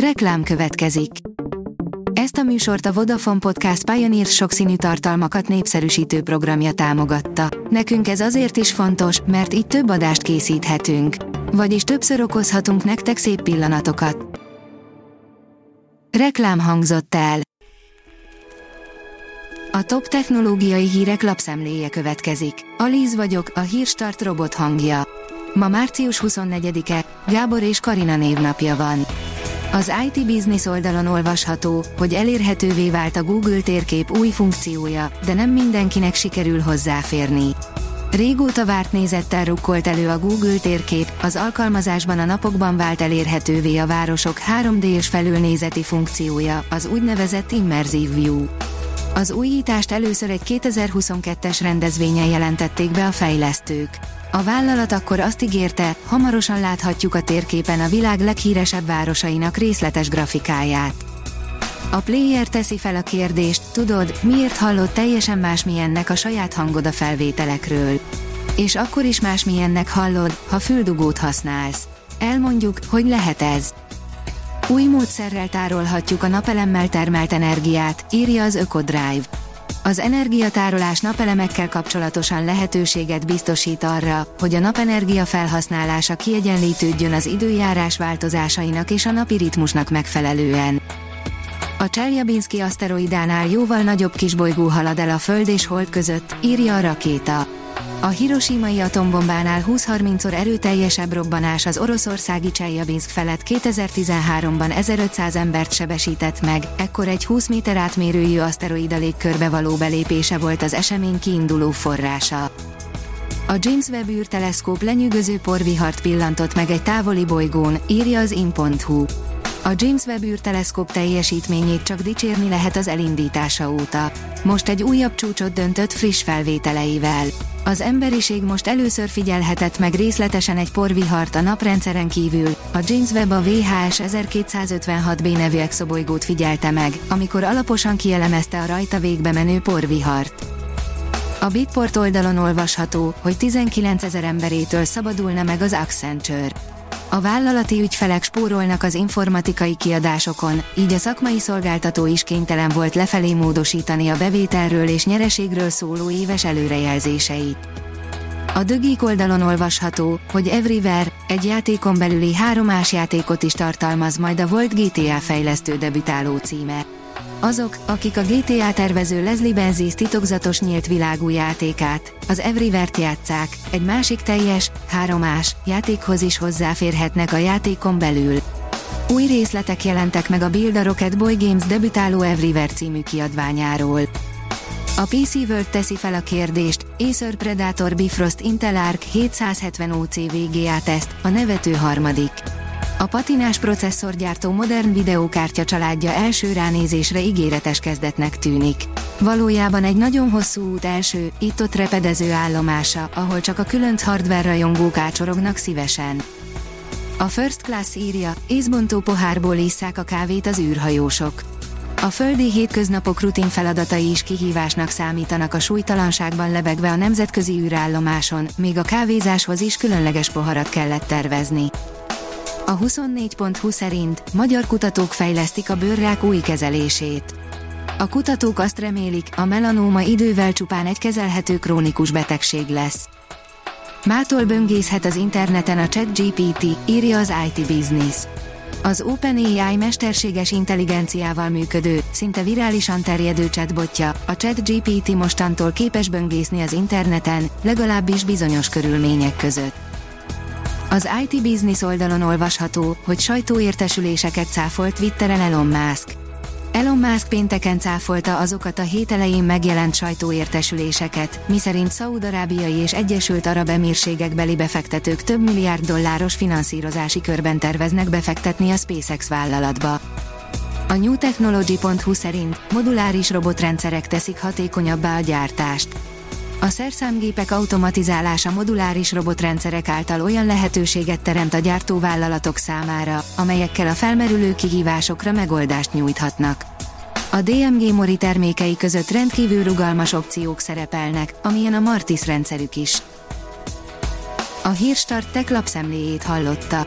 Reklám következik. Ezt a műsort a Vodafone Podcast Pioneer sokszínű tartalmakat népszerűsítő programja támogatta. Nekünk ez azért is fontos, mert így több adást készíthetünk. Vagyis többször okozhatunk nektek szép pillanatokat. Reklám hangzott el. A top technológiai hírek lapszemléje következik. Alíz vagyok, a hírstart robot hangja. Ma március 24-e, Gábor és Karina névnapja van. Az IT Business oldalon olvasható, hogy elérhetővé vált a Google térkép új funkciója, de nem mindenkinek sikerül hozzáférni. Régóta várt nézettel rukkolt elő a Google térkép, az alkalmazásban a napokban vált elérhetővé a városok 3D-s felülnézeti funkciója, az úgynevezett Immersive View. Az újítást először egy 2022-es rendezvényen jelentették be a fejlesztők. A vállalat akkor azt ígérte, hamarosan láthatjuk a térképen a világ leghíresebb városainak részletes grafikáját. A player teszi fel a kérdést, tudod, miért hallod teljesen másmilyennek a saját hangod a felvételekről. És akkor is másmilyennek hallod, ha füldugót használsz. Elmondjuk, hogy lehet ez. Új módszerrel tárolhatjuk a napelemmel termelt energiát, írja az Ökodrive. Az energiatárolás napelemekkel kapcsolatosan lehetőséget biztosít arra, hogy a napenergia felhasználása kiegyenlítődjön az időjárás változásainak és a napi ritmusnak megfelelően. A Cseljabinszki aszteroidánál jóval nagyobb kisbolygó halad el a Föld és Hold között, írja a rakéta. A hiroshimai atombombánál 20-30-szor erőteljesebb robbanás az oroszországi Cseljabinszk felett 2013-ban 1500 embert sebesített meg, ekkor egy 20 méter átmérőjű aszteroida légkörbe való belépése volt az esemény kiinduló forrása. A James Webb űrteleszkóp lenyűgöző porvihart pillantott meg egy távoli bolygón, írja az in.hu. A James Webb űrteleszkóp teljesítményét csak dicsérni lehet az elindítása óta. Most egy újabb csúcsot döntött friss felvételeivel. Az emberiség most először figyelhetett meg részletesen egy porvihart a naprendszeren kívül, a James Webb a VHS 1256b nevű exobolygót figyelte meg, amikor alaposan kielemezte a rajta végbe menő porvihart. A Bitport oldalon olvasható, hogy 19 ezer emberétől szabadulna meg az Accenture. A vállalati ügyfelek spórolnak az informatikai kiadásokon, így a szakmai szolgáltató is kénytelen volt lefelé módosítani a bevételről és nyereségről szóló éves előrejelzéseit. A dögik oldalon olvasható, hogy Everywhere egy játékon belüli három más játékot is tartalmaz majd a volt GTA fejlesztő debütáló címe. Azok, akik a GTA tervező Leslie Benzies titokzatos nyílt világú játékát, az Everywhere-t játszák, egy másik teljes, háromás játékhoz is hozzáférhetnek a játékon belül. Új részletek jelentek meg a Build a Rocket Boy Games debütáló Everywhere című kiadványáról. A PC World teszi fel a kérdést, Acer Predator Bifrost Intel Arc 770 OC VGA teszt, a nevető harmadik. A patinás processzorgyártó modern videókártya családja első ránézésre ígéretes kezdetnek tűnik. Valójában egy nagyon hosszú út első, itt-ott repedező állomása, ahol csak a különc hardware rajongók ácsorognak szívesen. A First Class írja, észbontó pohárból isszák a kávét az űrhajósok. A földi hétköznapok rutin feladatai is kihívásnak számítanak a súlytalanságban lebegve a nemzetközi űrállomáson, még a kávézáshoz is különleges poharat kellett tervezni. A 24.20 szerint magyar kutatók fejlesztik a bőrrák új kezelését. A kutatók azt remélik, a melanóma idővel csupán egy kezelhető krónikus betegség lesz. Mától böngészhet az interneten a ChatGPT, írja az IT Business. Az OpenAI mesterséges intelligenciával működő, szinte virálisan terjedő chatbotja, a ChatGPT mostantól képes böngészni az interneten, legalábbis bizonyos körülmények között. Az IT Business oldalon olvasható, hogy sajtóértesüléseket cáfolt Twitteren Elon Musk. Elon Musk pénteken cáfolta azokat a hét elején megjelent sajtóértesüléseket, miszerint Szaúd-Arábiai és Egyesült Arab Emírségek beli befektetők több milliárd dolláros finanszírozási körben terveznek befektetni a SpaceX vállalatba. A newtechnology.hu szerint moduláris robotrendszerek teszik hatékonyabbá a gyártást. A szerszámgépek automatizálása moduláris robotrendszerek által olyan lehetőséget teremt a gyártóvállalatok számára, amelyekkel a felmerülő kihívásokra megoldást nyújthatnak. A DMG Mori termékei között rendkívül rugalmas opciók szerepelnek, amilyen a Martis rendszerük is. A Hírstart tech lapszemléjét hallotta.